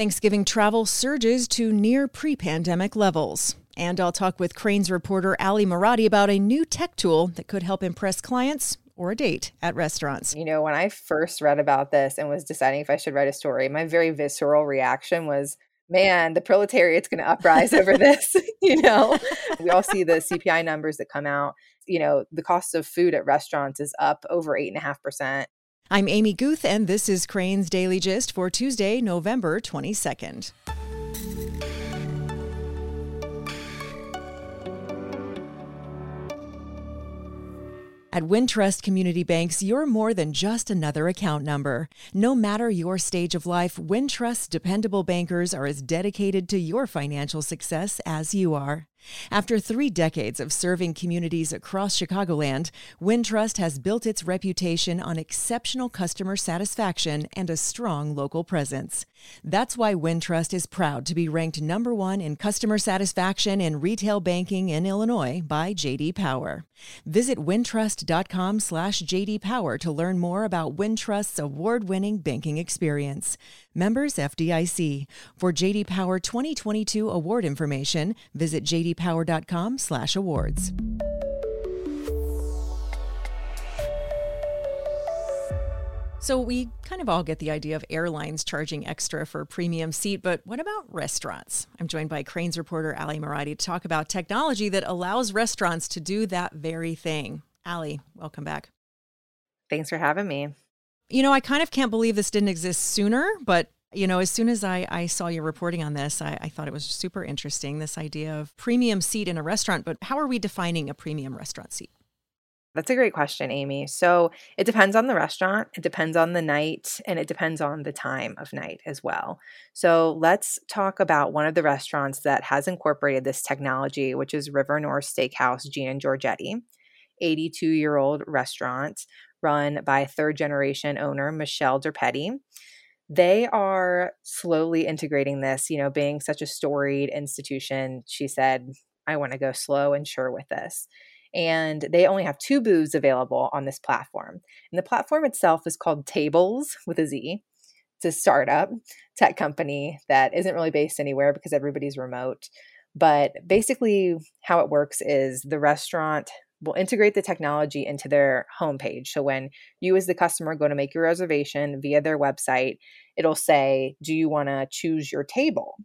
Thanksgiving travel surges to near pre pandemic levels. And I'll talk with Crain's reporter Ally Marotti about a new tech tool that could help impress clients or a date at restaurants. You know, when I first read about this and was deciding if I should write a story, my very visceral reaction was, man, the proletariat's going to uprise over this. you know, we all see the CPI numbers that come out. You know, the cost of food at restaurants is up over 8.5%. I'm Amy Guth, and this is Crain's Daily Gist for Tuesday, November 22nd. At Wintrust Community Banks, you're more than just another account number. No matter your stage of life, Wintrust's dependable bankers are as dedicated to your financial success as you are. After three decades of serving communities across Chicagoland, Wintrust has built its reputation on exceptional customer satisfaction and a strong local presence. That's why Wintrust is proud to be ranked number one in customer satisfaction in retail banking in Illinois by JD Power. Visit wintrust.com slash JD Power to learn more about Wintrust's award-winning banking experience. Members FDIC. For JD Power 2022 award information, visit jdpower.com/awards. So we kind of all get the idea of airlines charging extra for a premium seat, but what about restaurants? I'm joined by Crain's reporter Ally Marotti to talk about technology that allows restaurants to do that very thing. Ali, welcome back. Thanks for having me. You know, I kind of can't believe this didn't exist sooner, but you know, as soon as I, I saw your reporting on this, I, I thought it was super interesting this idea of premium seat in a restaurant. But how are we defining a premium restaurant seat? That's a great question, Amy. So it depends on the restaurant, it depends on the night, and it depends on the time of night as well. So let's talk about one of the restaurants that has incorporated this technology, which is River North Steakhouse and Georgetti, 82 year old restaurant run by third generation owner Michelle Durpetti. They are slowly integrating this, you know, being such a storied institution. She said, I want to go slow and sure with this. And they only have two booths available on this platform. And the platform itself is called Tablz with a Z. It's a startup tech company that isn't really based anywhere because everybody's remote. But basically, how it works is the restaurant will integrate the technology into their homepage. So when you, as the customer, go to make your reservation via their website, it'll say, Do you want to choose your table?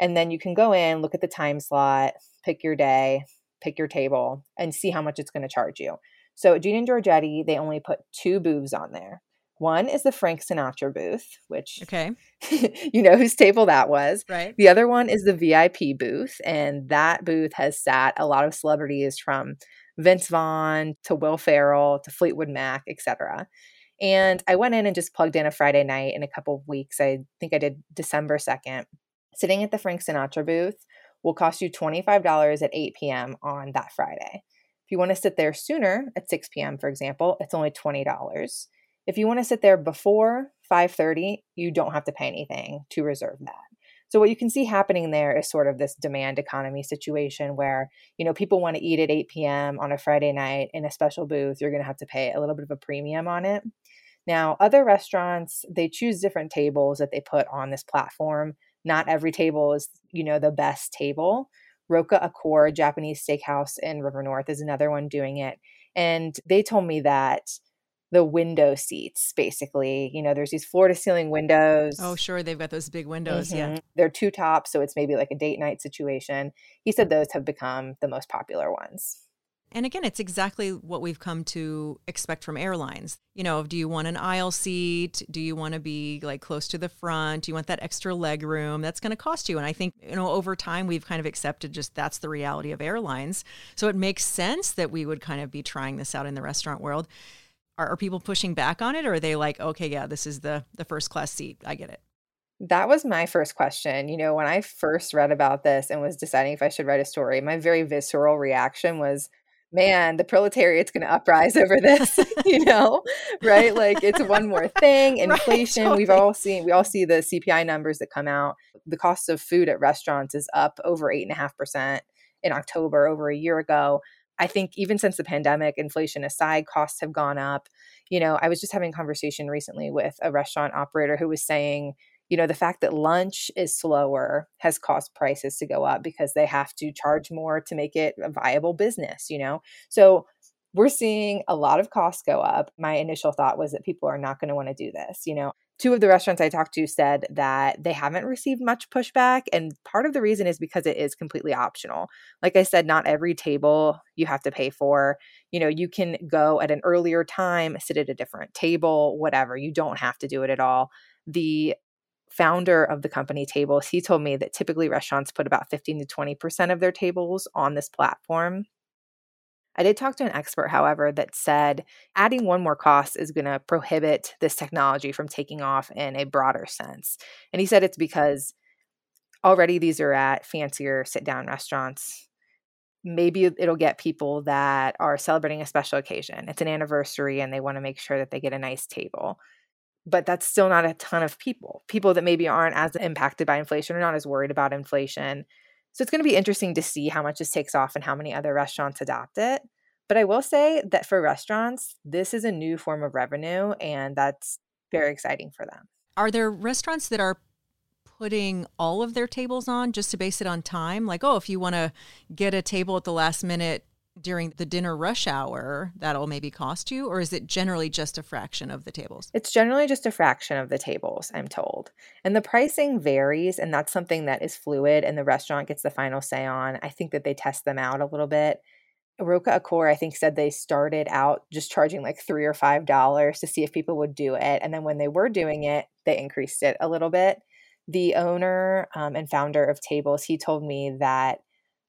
And then you can go in, look at the time slot, pick your day, pick your table, and see how much it's going to charge you. So at Gene and Georgetti, they only put two booths on there. One is the Frank Sinatra booth, which okay, you know whose table that was. Right. The other one is the VIP booth, and that booth has sat a lot of celebrities from Vince Vaughn to Will Ferrell to Fleetwood Mac, etc. And I went in and just plugged in a Friday night in a couple of weeks. I think I did December 2nd. Sitting at the Frank Sinatra booth will cost you $25 at 8 p.m. on that Friday. If you want to sit there sooner at 6 p.m., for example, it's only $20. If you want to sit there before 5:30, you don't have to pay anything to reserve that. So what you can see happening there is sort of this demand economy situation where, you know, people want to eat at 8 p.m. on a Friday night in a special booth, you're going to have to pay a little bit of a premium on it. Now, other restaurants, they choose different tables that they put on this platform. Not every table is, you know, the best table. Roka Akor Japanese Steakhouse in River North is another one doing it. And they told me that the window seats basically you know there's these floor to ceiling windows oh sure they've got those big windows mm-hmm. yeah they're two tops so it's maybe like a date night situation he said those have become the most popular ones and again, it's exactly what we've come to expect from airlines. You know, do you want an aisle seat? Do you want to be like close to the front? Do you want that extra leg room? That's going to cost you. And I think, you know, over time, we've kind of accepted just that's the reality of airlines. So it makes sense that we would kind of be trying this out in the restaurant world are, are people pushing back on it or are they like okay yeah this is the the first class seat i get it that was my first question. You know, when I first read about this and was deciding if I should write a story, my very visceral reaction was, man, the proletariat's going to uprise over this, you know, right? Like it's one more thing, inflation. Right, totally. We've all seen, we all see the CPI numbers that come out. The cost of food at restaurants is up over eight and a half percent in October over a year ago. I think even since the pandemic, inflation aside, costs have gone up. You know, I was just having a conversation recently with a restaurant operator who was saying, You know, the fact that lunch is slower has caused prices to go up because they have to charge more to make it a viable business, you know? So we're seeing a lot of costs go up. My initial thought was that people are not going to want to do this. You know, two of the restaurants I talked to said that they haven't received much pushback. And part of the reason is because it is completely optional. Like I said, not every table you have to pay for. You know, you can go at an earlier time, sit at a different table, whatever. You don't have to do it at all. The founder of the company Tablz he told me that typically restaurants put about 15 to 20% of their tables on this platform I did talk to an expert, however, that said adding one more cost is going to prohibit this technology from taking off in a broader sense. And he said it's because already these are at fancier sit down restaurants. Maybe it'll get people that are celebrating a special occasion. It's an anniversary and they want to make sure that they get a nice table. But that's still not a ton of people. People that maybe aren't as impacted by inflation or not as worried about inflation so it's going to be interesting to see how much this takes off and how many other restaurants adopt it. But I will say that for restaurants, this is a new form of revenue, and that's very exciting for them. Are there restaurants that are putting all of their tables on just to base it on time? Like, oh, if you want to get a table at the last minute, during the dinner rush hour that'll maybe cost you or is it generally just a fraction of the tables it's generally just a fraction of the tables i'm told and the pricing varies and that's something that is fluid and the restaurant gets the final say on i think that they test them out a little bit Roka Akor, I think, said they started out just charging like three or five dollars to see if people would do it. And then when they were doing it, they increased it a little bit. The owner um, and founder of Tablz, he told me that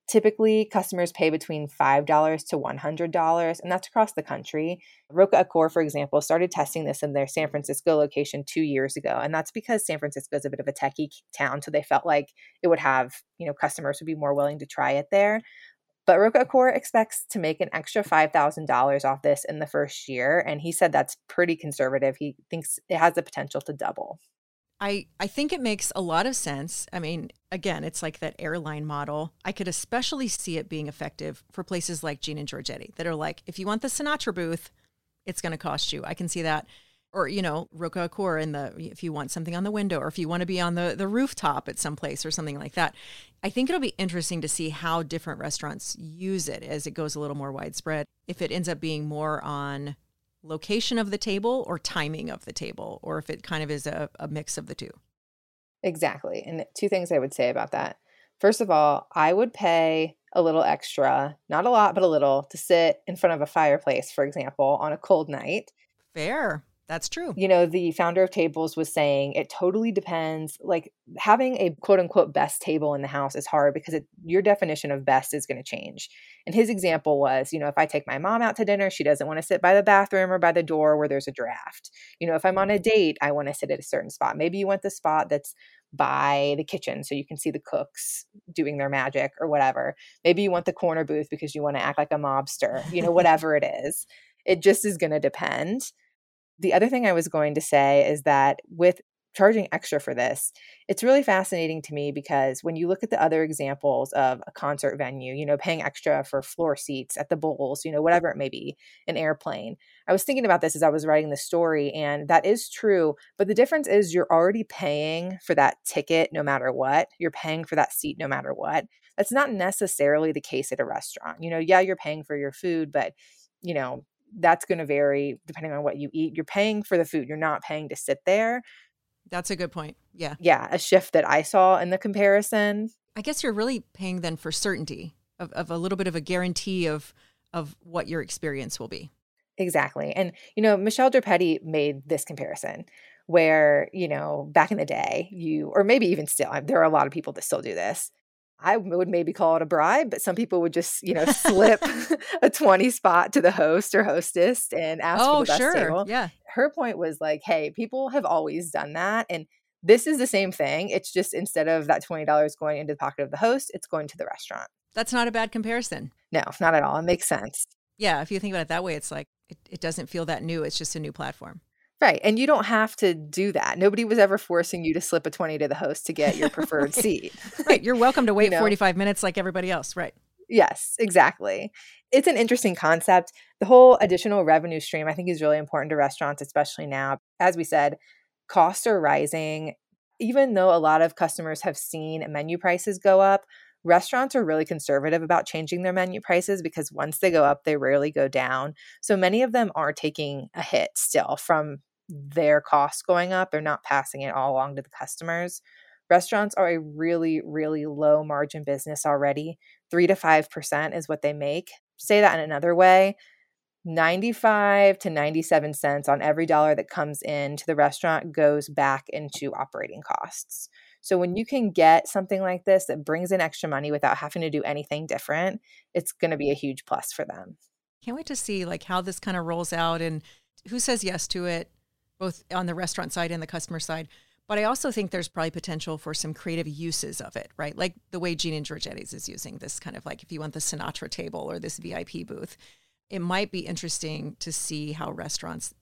Typically, customers pay between $5 to $100, and that's across the country. Roka Akor, for example, started testing this in their San Francisco location two years ago, and that's because San Francisco is a bit of a techie town, so they felt like it would have, you know, customers would be more willing to try it there. But Roka Akor expects to make an extra $5,000 off this in the first year, and he said that's pretty conservative. He thinks it has the potential to double. I, I think it makes a lot of sense. I mean, again, it's like that airline model. I could especially see it being effective for places like Gene and Georgetti that are like, if you want the Sinatra booth, it's going to cost you. I can see that. Or, you know, Roka Akor in the, if you want something on the window or if you want to be on the, the rooftop at some place or something like that. I think it'll be interesting to see how different restaurants use it as it goes a little more widespread. If it ends up being more on location of the table or timing of the table, or if it kind of is a, a mix of the two. Exactly. And two things I would say about that. First of all, I would pay a little extra, not a lot, but a little, to sit in front of a fireplace, for example, on a cold night. Fair. That's true. You know, the founder of Tablz was saying it totally depends. Like having a quote unquote best table in the house is hard because it, your definition of best is going to change. And his example was, you know, if I take my mom out to dinner, she doesn't want to sit by the bathroom or by the door where there's a draft. You know, if I'm on a date, I want to sit at a certain spot. Maybe you want the spot that's by the kitchen so you can see the cooks doing their magic or whatever. Maybe you want the corner booth because you want to act like a mobster, you know, whatever it is. It just is going to depend. The other thing I was going to say is that with charging extra for this, it's really fascinating to me because when you look at the other examples of a concert venue, you know, paying extra for floor seats at the bowls, you know, whatever it may be, an airplane. I was thinking about this as I was writing the story, and that is true. But the difference is you're already paying for that ticket no matter what. You're paying for that seat no matter what. That's not necessarily the case at a restaurant. You know, yeah, you're paying for your food, but you know, that's going to vary depending on what you eat. You're paying for the food, you're not paying to sit there. That's a good point. Yeah. Yeah. A shift that I saw in the comparison. I guess you're really paying then for certainty of, of a little bit of a guarantee of of what your experience will be. Exactly. And, you know, Michelle Durpetti made this comparison where, you know, back in the day, you, or maybe even still, there are a lot of people that still do this. I would maybe call it a bribe, but some people would just, you know, slip a 20 spot to the host or hostess and ask oh, for the oh, best sure. table. Yeah. Her point was like, hey, people have always done that. And this is the same thing. It's just instead of that $20 going into the pocket of the host, it's going to the restaurant. That's not a bad comparison. No, not at all. It makes sense. Yeah. If you think about it that way, it's like it, it doesn't feel that new. It's just a new platform. Right. And you don't have to do that. Nobody was ever forcing you to slip a 20 to the host to get your preferred right. seat. right. You're welcome to wait you know? 45 minutes like everybody else. Right. Yes, exactly. It's an interesting concept. The whole additional revenue stream, I think, is really important to restaurants, especially now. As we said, costs are rising. even though a lot of customers have seen menu prices go up, restaurants are really conservative about changing their menu prices because once they go up, they rarely go down. So many of them are taking a hit still from their costs going up. They're not passing it all along to the customers. Restaurants are a really, really low margin business already. Three to 5% is what they make. Say that in another way 95 to 97 cents on every dollar that comes into the restaurant goes back into operating costs. So when you can get something like this that brings in extra money without having to do anything different, it's going to be a huge plus for them. Can't wait to see like how this kind of rolls out and who says yes to it both on the restaurant side and the customer side. But I also think there's probably potential for some creative uses of it, right? Like the way Gene and Georgetti's is using this kind of like if you want the Sinatra table or this VIP booth it might be interesting to see how restaurants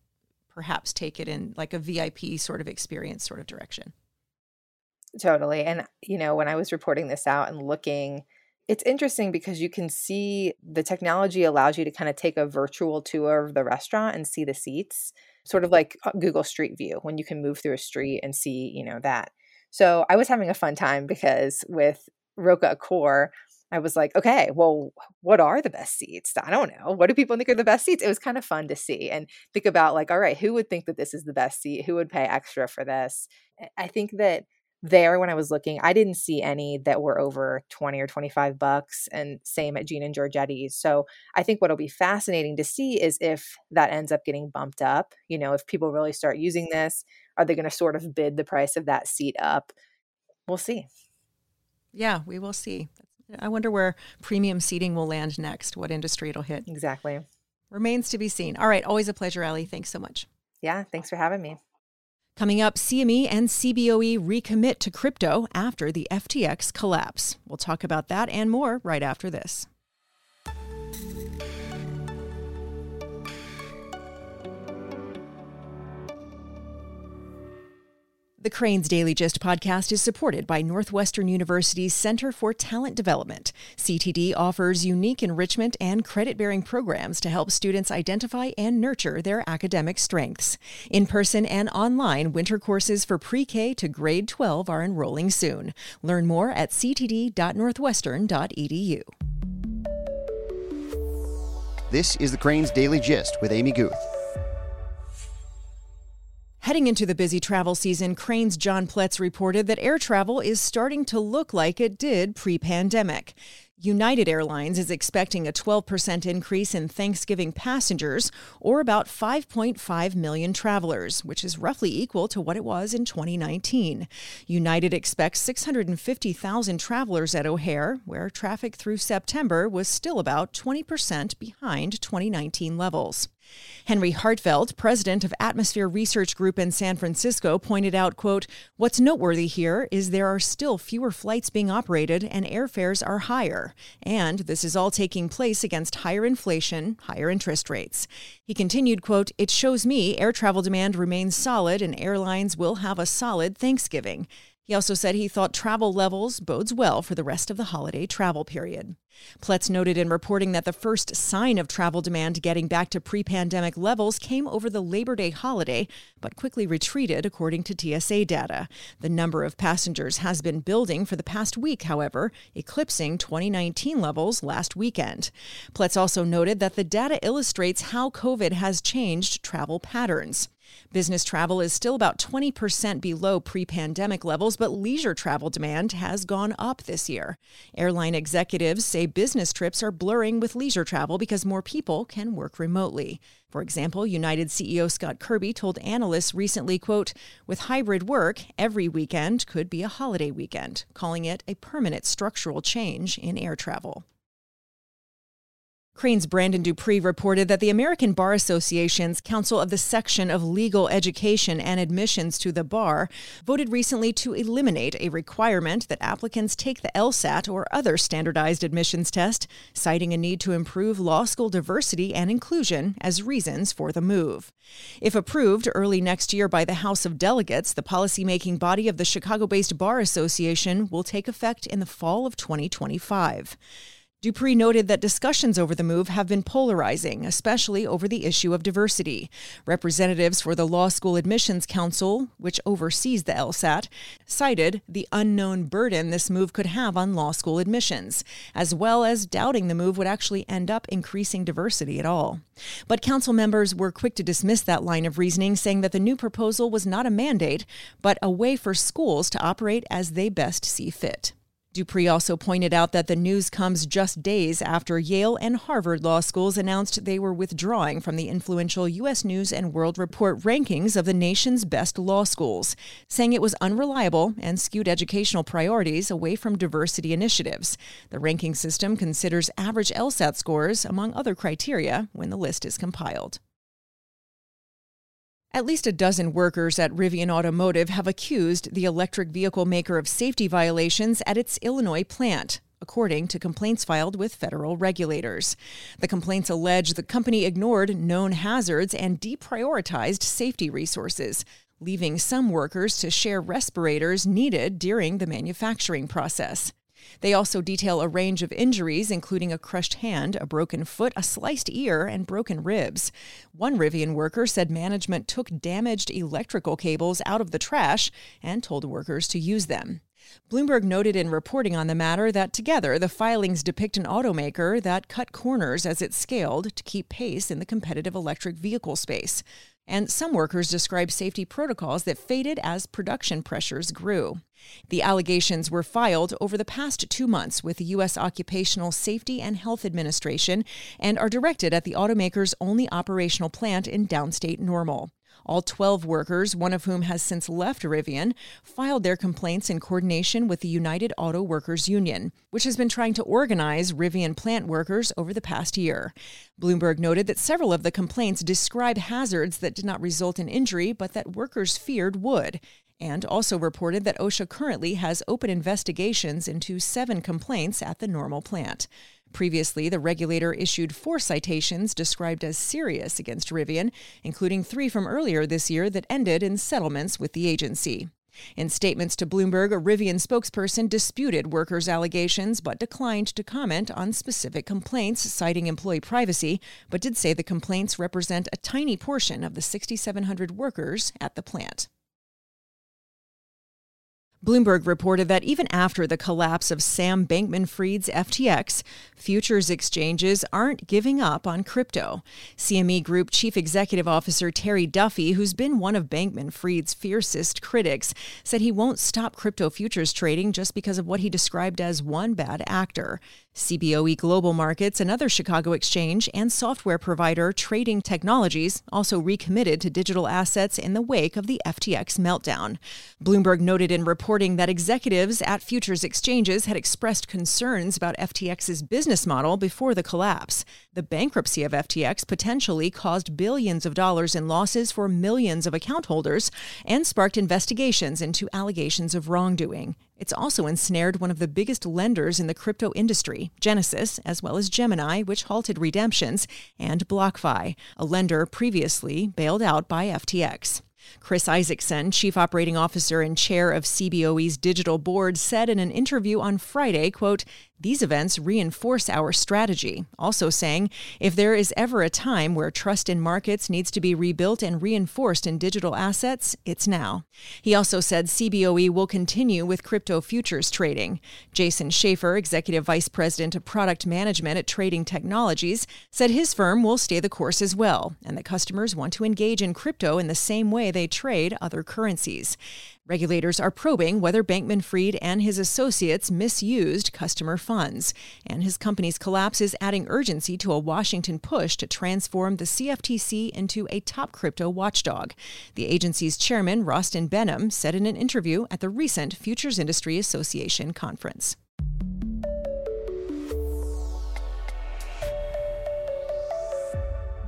perhaps take it in like a VIP sort of experience sort of direction. Totally. And, you know, when I was reporting this out and looking, it's interesting because you can see the technology allows you to kind of take a virtual tour of the restaurant and see the seats, sort of like uh, Google Street View when you can move through a street and see, you know, that. So I was having a fun time because with Roka Akor, I was like, okay, well, what are the best seats? I don't know. What do people think are the best seats? It was kind of fun to see and think about, like, all right, who would think that this is the best seat? Who would pay extra for this? I think that there, when I was looking, I didn't see any that were over 20 or 25 bucks, and same at Gene and Georgetti's. So I think what'll be fascinating to see is if that ends up getting bumped up. You know, if people really start using this, are they going to sort of bid the price of that seat up? We'll see. Yeah, we will see. I wonder where premium seating will land next, what industry it'll hit. Exactly. Remains to be seen. All right. Always a pleasure, Allie. Thanks so much. Yeah. Thanks for having me. Coming up, CME and CBOE recommit to crypto after the FTX collapse. We'll talk about that and more right after this. The Crain's Daily Gist podcast is supported by Northwestern University's Center for Talent Development. CTD offers unique enrichment and credit bearing programs to help students identify and nurture their academic strengths. In person and online, winter courses for pre K to grade 12 are enrolling soon. Learn more at ctd.northwestern.edu. This is the Crain's Daily Gist with Amy Guth. Heading into the busy travel season, Crain's John Pletz reported that air travel is starting to look like it did pre pandemic. United Airlines is expecting a 12% increase in Thanksgiving passengers, or about 5.5 million travelers, which is roughly equal to what it was in 2019. United expects 650,000 travelers at O'Hare, where traffic through September was still about 20% behind 2019 levels. Henry Harteveldt, president of Atmosphere Research Group in San Francisco, pointed out, quote, "What's noteworthy here is there are still fewer flights being operated and airfares are higher, and this is all taking place against higher inflation, higher interest rates." He continued, quote, "It shows me air travel demand remains solid and airlines will have a solid Thanksgiving." He also said he thought travel levels bodes well for the rest of the holiday travel period. Pletz noted in reporting that the first sign of travel demand getting back to pre pandemic levels came over the Labor Day holiday, but quickly retreated, according to TSA data. The number of passengers has been building for the past week, however, eclipsing 2019 levels last weekend. Pletz also noted that the data illustrates how COVID has changed travel patterns. Business travel is still about 20% below pre pandemic levels, but leisure travel demand has gone up this year. Airline executives say business trips are blurring with leisure travel because more people can work remotely. For example, United CEO Scott Kirby told analysts recently, quote, with hybrid work, every weekend could be a holiday weekend, calling it a permanent structural change in air travel. Crain's Brandon Dupree reported that the American Bar Association's Council of the Section of Legal Education and Admissions to the Bar voted recently to eliminate a requirement that applicants take the LSAT or other standardized admissions test, citing a need to improve law school diversity and inclusion as reasons for the move. If approved early next year by the House of Delegates, the policymaking body of the Chicago based Bar Association will take effect in the fall of 2025. Dupree noted that discussions over the move have been polarizing, especially over the issue of diversity. Representatives for the Law School Admissions Council, which oversees the LSAT, cited the unknown burden this move could have on law school admissions, as well as doubting the move would actually end up increasing diversity at all. But council members were quick to dismiss that line of reasoning, saying that the new proposal was not a mandate, but a way for schools to operate as they best see fit. Dupree also pointed out that the news comes just days after Yale and Harvard law schools announced they were withdrawing from the influential U.S. News and World Report rankings of the nation's best law schools, saying it was unreliable and skewed educational priorities away from diversity initiatives. The ranking system considers average LSAT scores, among other criteria, when the list is compiled. At least a dozen workers at Rivian Automotive have accused the electric vehicle maker of safety violations at its Illinois plant according to complaints filed with federal regulators. The complaints allege the company ignored known hazards and deprioritized safety resources, leaving some workers to share respirators needed during the manufacturing process. They also detail a range of injuries, including a crushed hand, a broken foot, a sliced ear, and broken ribs. One Rivian worker said management took damaged electrical cables out of the trash and told workers to use them. Bloomberg noted in reporting on the matter that together the filings depict an automaker that cut corners as it scaled to keep pace in the competitive electric vehicle space. And some workers describe safety protocols that faded as production pressures grew. The allegations were filed over the past two months with the U.S. Occupational Safety and Health Administration and are directed at the automaker's only operational plant in downstate Normal. All 12 workers, one of whom has since left Rivian, filed their complaints in coordination with the United Auto Workers Union, which has been trying to organize Rivian plant workers over the past year. Bloomberg noted that several of the complaints describe hazards that did not result in injury, but that workers feared would and also reported that OSHA currently has open investigations into seven complaints at the normal plant. Previously, the regulator issued four citations described as serious against Rivian, including three from earlier this year that ended in settlements with the agency. In statements to Bloomberg, a Rivian spokesperson disputed workers' allegations but declined to comment on specific complaints, citing employee privacy, but did say the complaints represent a tiny portion of the 6,700 workers at the plant. Bloomberg reported that even after the collapse of Sam Bankman Fried's FTX, futures exchanges aren't giving up on crypto. CME Group Chief Executive Officer Terry Duffy, who's been one of Bankman Fried's fiercest critics, said he won't stop crypto futures trading just because of what he described as one bad actor. CBOE Global Markets, another Chicago exchange and software provider Trading Technologies, also recommitted to digital assets in the wake of the FTX meltdown. Bloomberg noted in reporting that executives at futures exchanges had expressed concerns about FTX's business model before the collapse. The bankruptcy of FTX potentially caused billions of dollars in losses for millions of account holders and sparked investigations into allegations of wrongdoing. It's also ensnared one of the biggest lenders in the crypto industry, Genesis, as well as Gemini, which halted redemptions, and BlockFi, a lender previously bailed out by FTX. Chris Isaacson, chief operating officer and chair of CBOE's digital board, said in an interview on Friday, quote, these events reinforce our strategy, also saying if there is ever a time where trust in markets needs to be rebuilt and reinforced in digital assets, it's now. He also said CBOE will continue with crypto futures trading. Jason Schaefer, executive vice president of product management at Trading Technologies, said his firm will stay the course as well, and that customers want to engage in crypto in the same way they trade other currencies. Regulators are probing whether Bankman Fried and his associates misused customer funds, and his company's collapse is adding urgency to a Washington push to transform the CFTC into a top crypto watchdog. The agency's chairman, Rostin Behnam, said in an interview at the recent Futures Industry Association conference.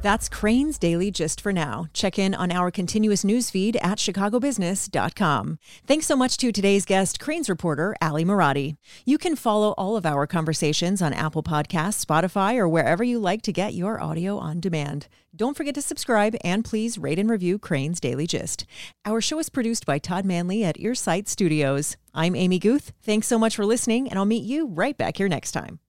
That's Crain's Daily Gist for now. Check in on our continuous news feed at chicagobusiness.com. Thanks so much to today's guest, Crain's reporter, Ally Marotti. You can follow all of our conversations on Apple Podcasts, Spotify, or wherever you like to get your audio on demand. Don't forget to subscribe and please rate and review Crain's Daily Gist. Our show is produced by Todd Manley at Earsight Studios. I'm Amy Guth. Thanks so much for listening, and I'll meet you right back here next time.